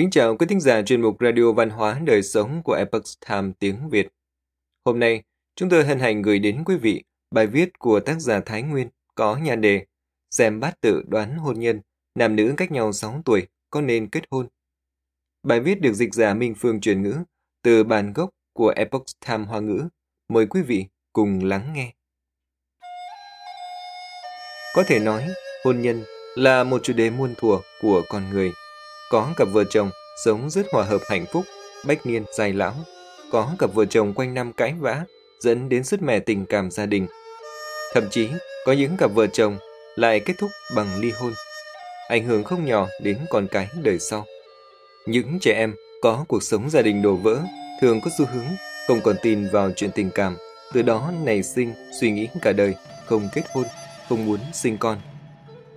Kính chào quý thính giả chuyên mục Radio Văn hóa Đời Sống của Epoch Time tiếng Việt. Hôm nay, chúng tôi hân hạnh gửi đến quý vị bài viết của tác giả Thái Nguyên có nhà đề Xem bát tự đoán hôn nhân, nam nữ cách nhau 6 tuổi có nên kết hôn. Bài viết được dịch giả Minh Phương truyền ngữ từ bản gốc của Epoch Time Hoa ngữ. Mời quý vị cùng lắng nghe. Có thể nói, hôn nhân là một chủ đề muôn thuở của con người. Có cặp vợ chồng sống rất hòa hợp hạnh phúc, bách niên dài lão. Có cặp vợ chồng quanh năm cãi vã, dẫn đến sứt mẻ tình cảm gia đình. Thậm chí, có những cặp vợ chồng lại kết thúc bằng ly hôn, ảnh hưởng không nhỏ đến con cái đời sau. Những trẻ em có cuộc sống gia đình đổ vỡ thường có xu hướng không còn tin vào chuyện tình cảm, từ đó nảy sinh suy nghĩ cả đời không kết hôn, không muốn sinh con.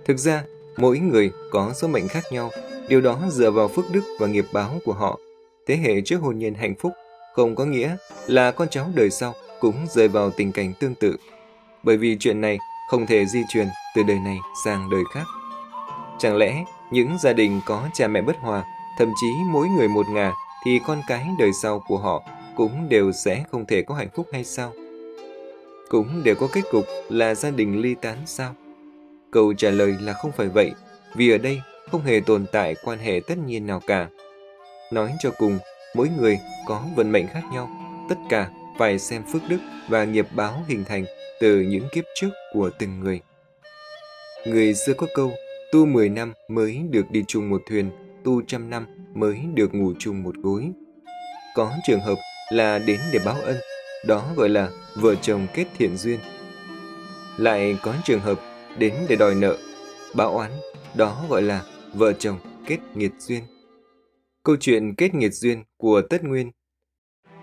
Thực ra, mỗi người có số mệnh khác nhau, điều đó dựa vào phước đức và nghiệp báo của họ. Thế hệ trước hôn nhân hạnh phúc không có nghĩa là con cháu đời sau cũng rơi vào tình cảnh tương tự. Bởi vì chuyện này không thể di truyền từ đời này sang đời khác. Chẳng lẽ những gia đình có cha mẹ bất hòa, thậm chí mỗi người một ngả thì con cái đời sau của họ cũng đều sẽ không thể có hạnh phúc hay sao? Cũng đều có kết cục là gia đình ly tán sao? Câu trả lời là không phải vậy, vì ở đây không hề tồn tại quan hệ tất nhiên nào cả. Nói cho cùng, mỗi người có vận mệnh khác nhau, tất cả phải xem phước đức và nghiệp báo hình thành từ những kiếp trước của từng người. Người xưa có câu, tu 10 năm mới được đi chung một thuyền, tu trăm năm mới được ngủ chung một gối. Có trường hợp là đến để báo ân, đó gọi là vợ chồng kết thiện duyên. Lại có trường hợp đến để đòi nợ, báo oán, đó gọi là vợ chồng kết nghiệt duyên. Câu chuyện kết nghiệt duyên của Tất Nguyên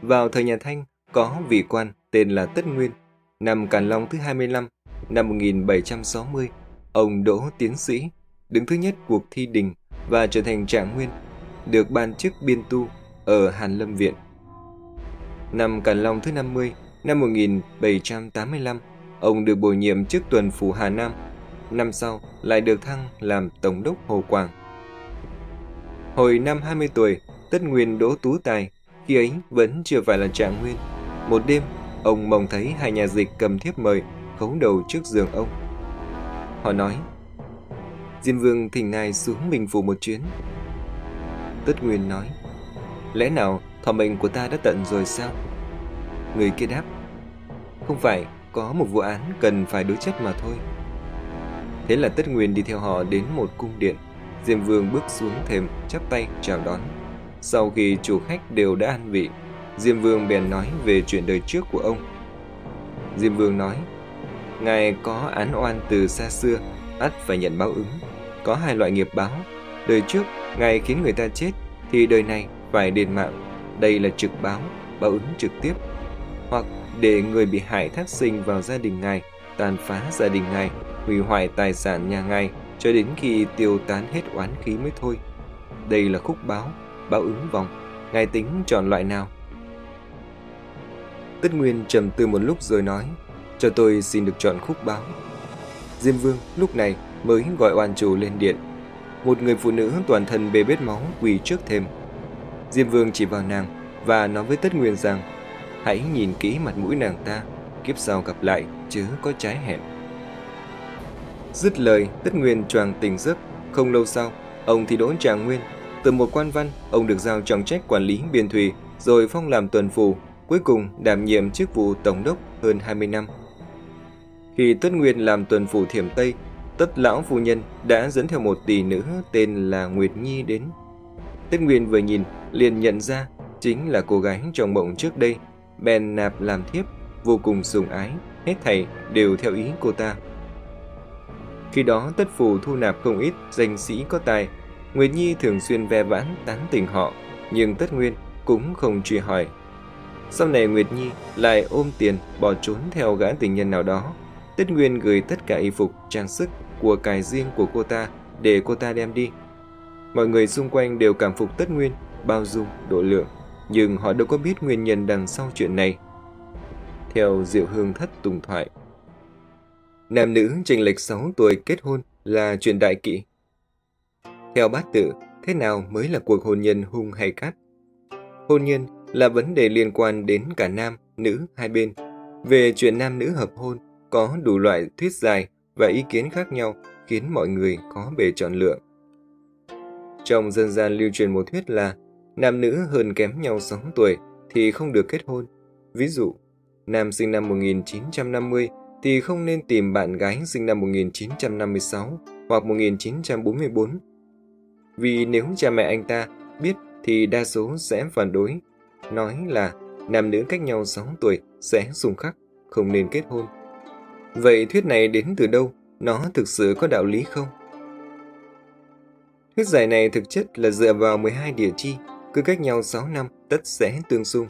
Vào thời nhà Thanh, có vị quan tên là Tất Nguyên, năm Càn Long thứ 25, năm 1760, ông đỗ tiến sĩ, đứng thứ nhất cuộc thi đình và trở thành trạng nguyên, được ban chức biên tu ở Hàn Lâm Viện. Năm Càn Long thứ 50, năm 1785, ông được bổ nhiệm chức tuần phủ Hà Nam. Năm sau, lại được thăng làm Tổng đốc Hồ Quảng. Hồi năm 20 tuổi, Tất Nguyên đỗ tú tài, khi ấy vẫn chưa phải là trạng nguyên. Một đêm, ông mong thấy hai nhà dịch cầm thiếp mời, khấu đầu trước giường ông. Họ nói, Diêm Vương thỉnh ngài xuống Bình Phủ một chuyến. Tất Nguyên nói, lẽ nào thọ mệnh của ta đã tận rồi sao? Người kia đáp, không phải, có một vụ án cần phải đối chất mà thôi. Thế là Tất Nguyên đi theo họ đến một cung điện. Diêm Vương bước xuống thềm, chắp tay chào đón. Sau khi chủ khách đều đã ăn vị, Diêm Vương bèn nói về chuyện đời trước của ông. Diêm Vương nói, Ngài có án oan từ xa xưa, ắt phải nhận báo ứng. Có hai loại nghiệp báo. Đời trước, Ngài khiến người ta chết, thì đời này phải đền mạng. Đây là trực báo, báo ứng trực tiếp. Hoặc để người bị hại thác sinh vào gia đình Ngài, tàn phá gia đình Ngài, hủy hoại tài sản nhà Ngài, cho đến khi tiêu tán hết oán khí mới thôi. Đây là khúc báo, báo ứng vòng. Ngài tính chọn loại nào? Tất Nguyên trầm tư một lúc rồi nói, cho tôi xin được chọn khúc báo. Diêm Vương lúc này mới gọi oan chủ lên điện. Một người phụ nữ toàn thân bê bết máu quỳ trước thềm. Diêm Vương chỉ vào nàng và nói với Tất Nguyên rằng hãy nhìn kỹ mặt mũi nàng ta, kiếp sau gặp lại chứ có trái hẹn. Dứt lời, Tất Nguyên choàng tỉnh giấc. Không lâu sau, ông thì đỗ trạng nguyên. Từ một quan văn, ông được giao trọng trách quản lý biên thủy, rồi phong làm tuần phủ, cuối cùng đảm nhiệm chức vụ tổng đốc hơn 20 năm. Khi Tất Nguyên làm tuần phủ Thiểm Tây, Tất lão phu nhân đã dẫn theo một tỷ nữ tên là Nguyệt Nhi đến. Tất Nguyên vừa nhìn liền nhận ra chính là cô gái trong mộng trước đây, bèn nạp làm thiếp, vô cùng sùng ái, hết thảy đều theo ý cô ta. Khi đó tất phù thu nạp không ít danh sĩ có tài, Nguyệt Nhi thường xuyên ve vãn tán tỉnh họ, nhưng Tất Nguyên cũng không truy hỏi. Sau này Nguyệt Nhi lại ôm tiền bỏ trốn theo gã tình nhân nào đó. Tất Nguyên gửi tất cả y phục, trang sức, của cải riêng của cô ta để cô ta đem đi. Mọi người xung quanh đều cảm phục Tất Nguyên, bao dung, độ lượng, nhưng họ đâu có biết nguyên nhân đằng sau chuyện này. Theo Diệu Hương Thất Tùng Thoại, Nam nữ chênh lệch 6 tuổi kết hôn là chuyện đại kỵ. Theo bát tự, thế nào mới là cuộc hôn nhân hung hay cát? Hôn nhân là vấn đề liên quan đến cả nam, nữ hai bên. Về chuyện nam nữ hợp hôn, có đủ loại thuyết dài và ý kiến khác nhau khiến mọi người có bề chọn lựa. Trong dân gian lưu truyền một thuyết là nam nữ hơn kém nhau 6 tuổi thì không được kết hôn. Ví dụ, nam sinh năm 1950 thì không nên tìm bạn gái sinh năm 1956 hoặc 1944. Vì nếu cha mẹ anh ta biết thì đa số sẽ phản đối, nói là nam nữ cách nhau 6 tuổi sẽ xung khắc, không nên kết hôn. Vậy thuyết này đến từ đâu? Nó thực sự có đạo lý không? Thuyết giải này thực chất là dựa vào 12 địa chi, cứ cách nhau 6 năm tất sẽ tương xung.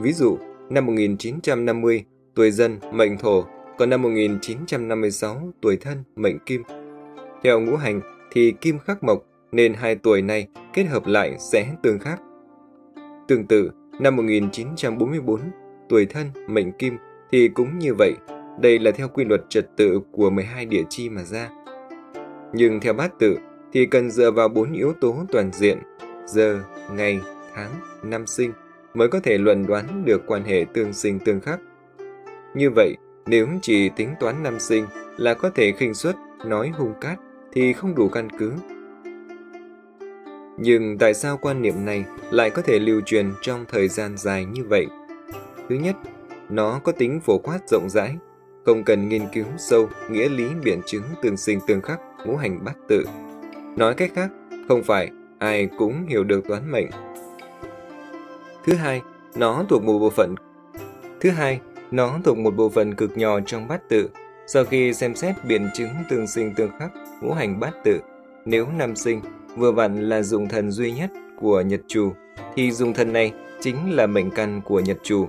Ví dụ, năm 1950, tuổi dân, mệnh thổ, còn năm 1956, tuổi thân, mệnh kim. Theo ngũ hành thì kim khắc mộc, nên hai tuổi này kết hợp lại sẽ tương khắc. Tương tự, năm 1944, tuổi thân, mệnh kim thì cũng như vậy. Đây là theo quy luật trật tự của 12 địa chi mà ra. Nhưng theo bát tự thì cần dựa vào bốn yếu tố toàn diện, giờ, ngày, tháng, năm sinh mới có thể luận đoán được quan hệ tương sinh tương khắc. Như vậy, nếu chỉ tính toán năm sinh là có thể khinh suất nói hung cát thì không đủ căn cứ. Nhưng tại sao quan niệm này lại có thể lưu truyền trong thời gian dài như vậy? Thứ nhất, nó có tính phổ quát rộng rãi, không cần nghiên cứu sâu nghĩa lý biện chứng tương sinh tương khắc ngũ hành bát tự. Nói cách khác, không phải ai cũng hiểu được toán mệnh. Thứ hai, nó thuộc một bộ phận. Thứ hai, nó thuộc một bộ phận cực nhỏ trong bát tự. Sau khi xem xét biện chứng tương sinh tương khắc ngũ hành bát tự, nếu nam sinh vừa vặn là dụng thần duy nhất của nhật chủ, thì dụng thần này chính là mệnh căn của nhật chủ.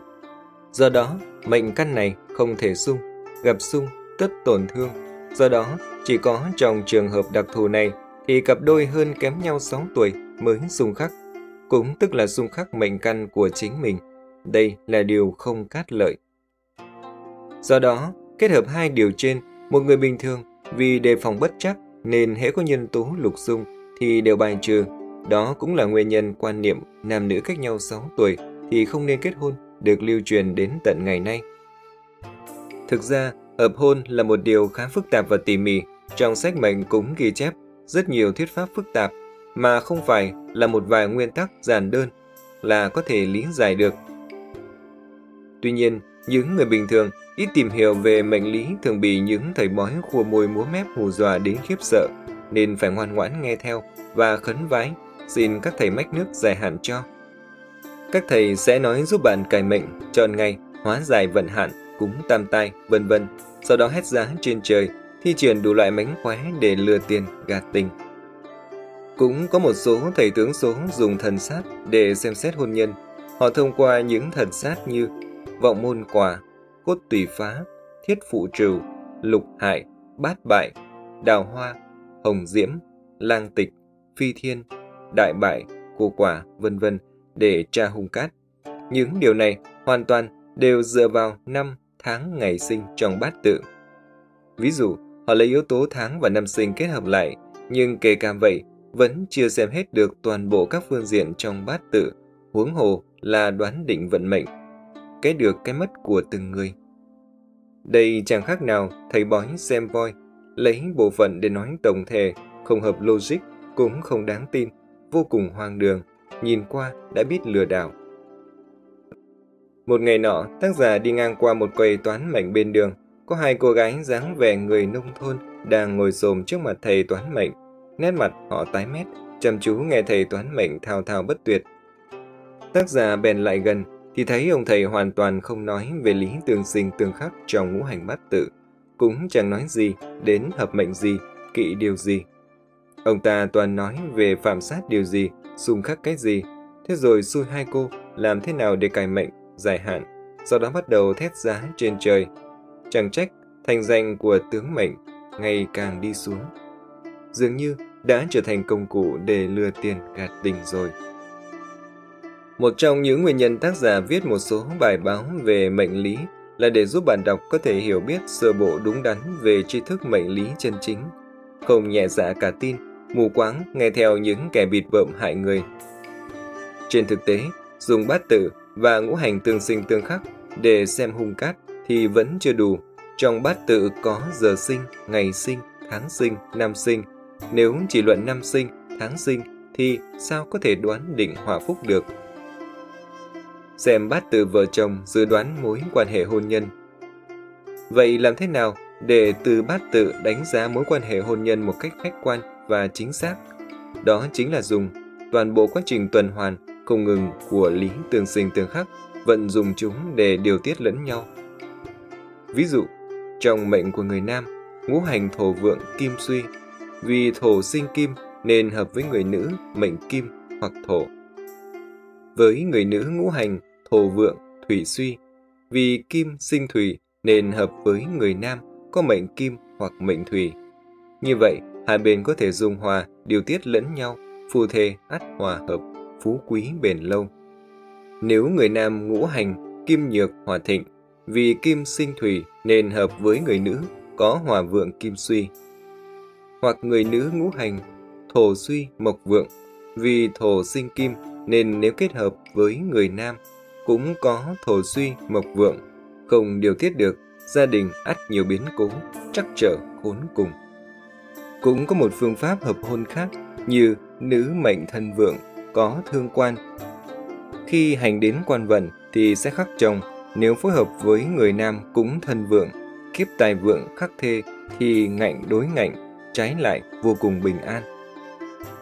Do đó, mệnh căn này không thể xung, gặp xung tất tổn thương. Do đó, chỉ có trong trường hợp đặc thù này thì cặp đôi hơn kém nhau 6 tuổi mới xung khắc, cũng tức là xung khắc mệnh căn của chính mình. Đây là điều không cát lợi. Do đó, kết hợp hai điều trên, một người bình thường vì đề phòng bất chắc nên hễ có nhân tố lục dung thì đều bài trừ. Đó cũng là nguyên nhân quan niệm nam nữ cách nhau 6 tuổi thì không nên kết hôn được lưu truyền đến tận ngày nay. Thực ra, hợp hôn là một điều khá phức tạp và tỉ mỉ. Trong sách mệnh cũng ghi chép rất nhiều thuyết pháp phức tạp mà không phải là một vài nguyên tắc giản đơn là có thể lý giải được. Tuy nhiên, những người bình thường ít tìm hiểu về mệnh lý thường bị những thầy bói khua môi múa mép hù dọa đến khiếp sợ, nên phải ngoan ngoãn nghe theo và khấn vái, xin các thầy mách nước giải hạn cho. Các thầy sẽ nói giúp bạn cải mệnh, chọn ngày, hóa giải vận hạn, cúng tam tai, vân vân. Sau đó hết giá trên trời, thi triển đủ loại mánh khóe để lừa tiền, gạt tình. Cũng có một số thầy tướng số dùng thần sát để xem xét hôn nhân. Họ thông qua những thần sát như vọng môn quả, cốt tùy phá, thiết phụ trừ, lục hại, bát bại, đào hoa, hồng diễm, lang tịch, phi thiên, đại bại, cô quả, vân vân để tra hung cát. Những điều này hoàn toàn đều dựa vào năm tháng ngày sinh trong bát tự. Ví dụ, họ lấy yếu tố tháng và năm sinh kết hợp lại, nhưng kể cả vậy, vẫn chưa xem hết được toàn bộ các phương diện trong bát tự, huống hồ là đoán định vận mệnh, cái được cái mất của từng người. Đây chẳng khác nào thầy bói xem voi, lấy bộ phận để nói tổng thể, không hợp logic, cũng không đáng tin, vô cùng hoang đường, nhìn qua đã biết lừa đảo. Một ngày nọ, tác giả đi ngang qua một quầy toán mệnh bên đường, có hai cô gái dáng vẻ người nông thôn đang ngồi xồm trước mặt thầy toán mệnh. Nét mặt họ tái mét, chăm chú nghe thầy toán mệnh thao thao bất tuyệt. Tác giả bèn lại gần, thì thấy ông thầy hoàn toàn không nói về lý tương sinh tương khắc trong ngũ hành bát tự, cũng chẳng nói gì đến hợp mệnh gì, kỵ điều gì. Ông ta toàn nói về phạm sát điều gì, xung khắc cái gì, thế rồi xui hai cô làm thế nào để cài mệnh, dài hạn, sau đó bắt đầu thét giá trên trời. Chẳng trách, thành danh của tướng mệnh ngày càng đi xuống. Dường như đã trở thành công cụ để lừa tiền gạt tình rồi. Một trong những nguyên nhân tác giả viết một số bài báo về mệnh lý là để giúp bạn đọc có thể hiểu biết sơ bộ đúng đắn về tri thức mệnh lý chân chính, không nhẹ dạ cả tin mù quáng nghe theo những kẻ bịt bợm hại người. Trên thực tế, dùng bát tự và ngũ hành tương sinh tương khắc để xem hung cát thì vẫn chưa đủ. Trong bát tự có giờ sinh, ngày sinh, tháng sinh, năm sinh. Nếu chỉ luận năm sinh, tháng sinh thì sao có thể đoán định hòa phúc được? Xem bát tự vợ chồng dự đoán mối quan hệ hôn nhân. Vậy làm thế nào để từ bát tự đánh giá mối quan hệ hôn nhân một cách khách quan và chính xác? Đó chính là dùng toàn bộ quá trình tuần hoàn không ngừng của lý tương sinh tương khắc, vận dụng chúng để điều tiết lẫn nhau. Ví dụ, trong mệnh của người nam, ngũ hành thổ vượng kim suy, vì thổ sinh kim nên hợp với người nữ mệnh kim hoặc thổ. Với người nữ ngũ hành thổ vượng thủy suy, vì kim sinh thủy nên hợp với người nam có mệnh kim hoặc mệnh thủy. Như vậy, hai bên có thể dung hòa, điều tiết lẫn nhau, phù thề ắt hòa hợp, phú quý bền lâu. Nếu người nam ngũ hành kim nhược hòa thịnh, vì kim sinh thủy nên hợp với người nữ có hòa vượng kim suy. Hoặc người nữ ngũ hành thổ suy mộc vượng, vì thổ sinh kim nên nếu kết hợp với người nam cũng có thổ suy mộc vượng, không điều tiết được, gia đình ắt nhiều biến cố, chắc trở khốn cùng. Cũng có một phương pháp hợp hôn khác như nữ mệnh thân vượng có thương quan. Khi hành đến quan vận thì sẽ khắc chồng, nếu phối hợp với người nam cũng thân vượng, kiếp tài vượng khắc thê thì ngạnh đối ngạnh, trái lại vô cùng bình an.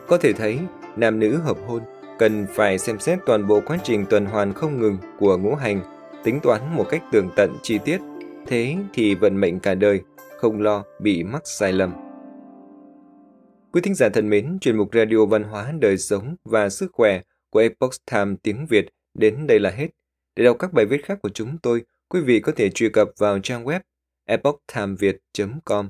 Có thể thấy, nam nữ hợp hôn cần phải xem xét toàn bộ quá trình tuần hoàn không ngừng của ngũ hành, tính toán một cách tường tận chi tiết, thế thì vận mệnh cả đời không lo bị mắc sai lầm. Quý thính giả thân mến, chuyên mục Radio Văn hóa Đời Sống và Sức Khỏe của Epoch Time tiếng Việt đến đây là hết. Để đọc các bài viết khác của chúng tôi, quý vị có thể truy cập vào trang web epochtimeviet.com.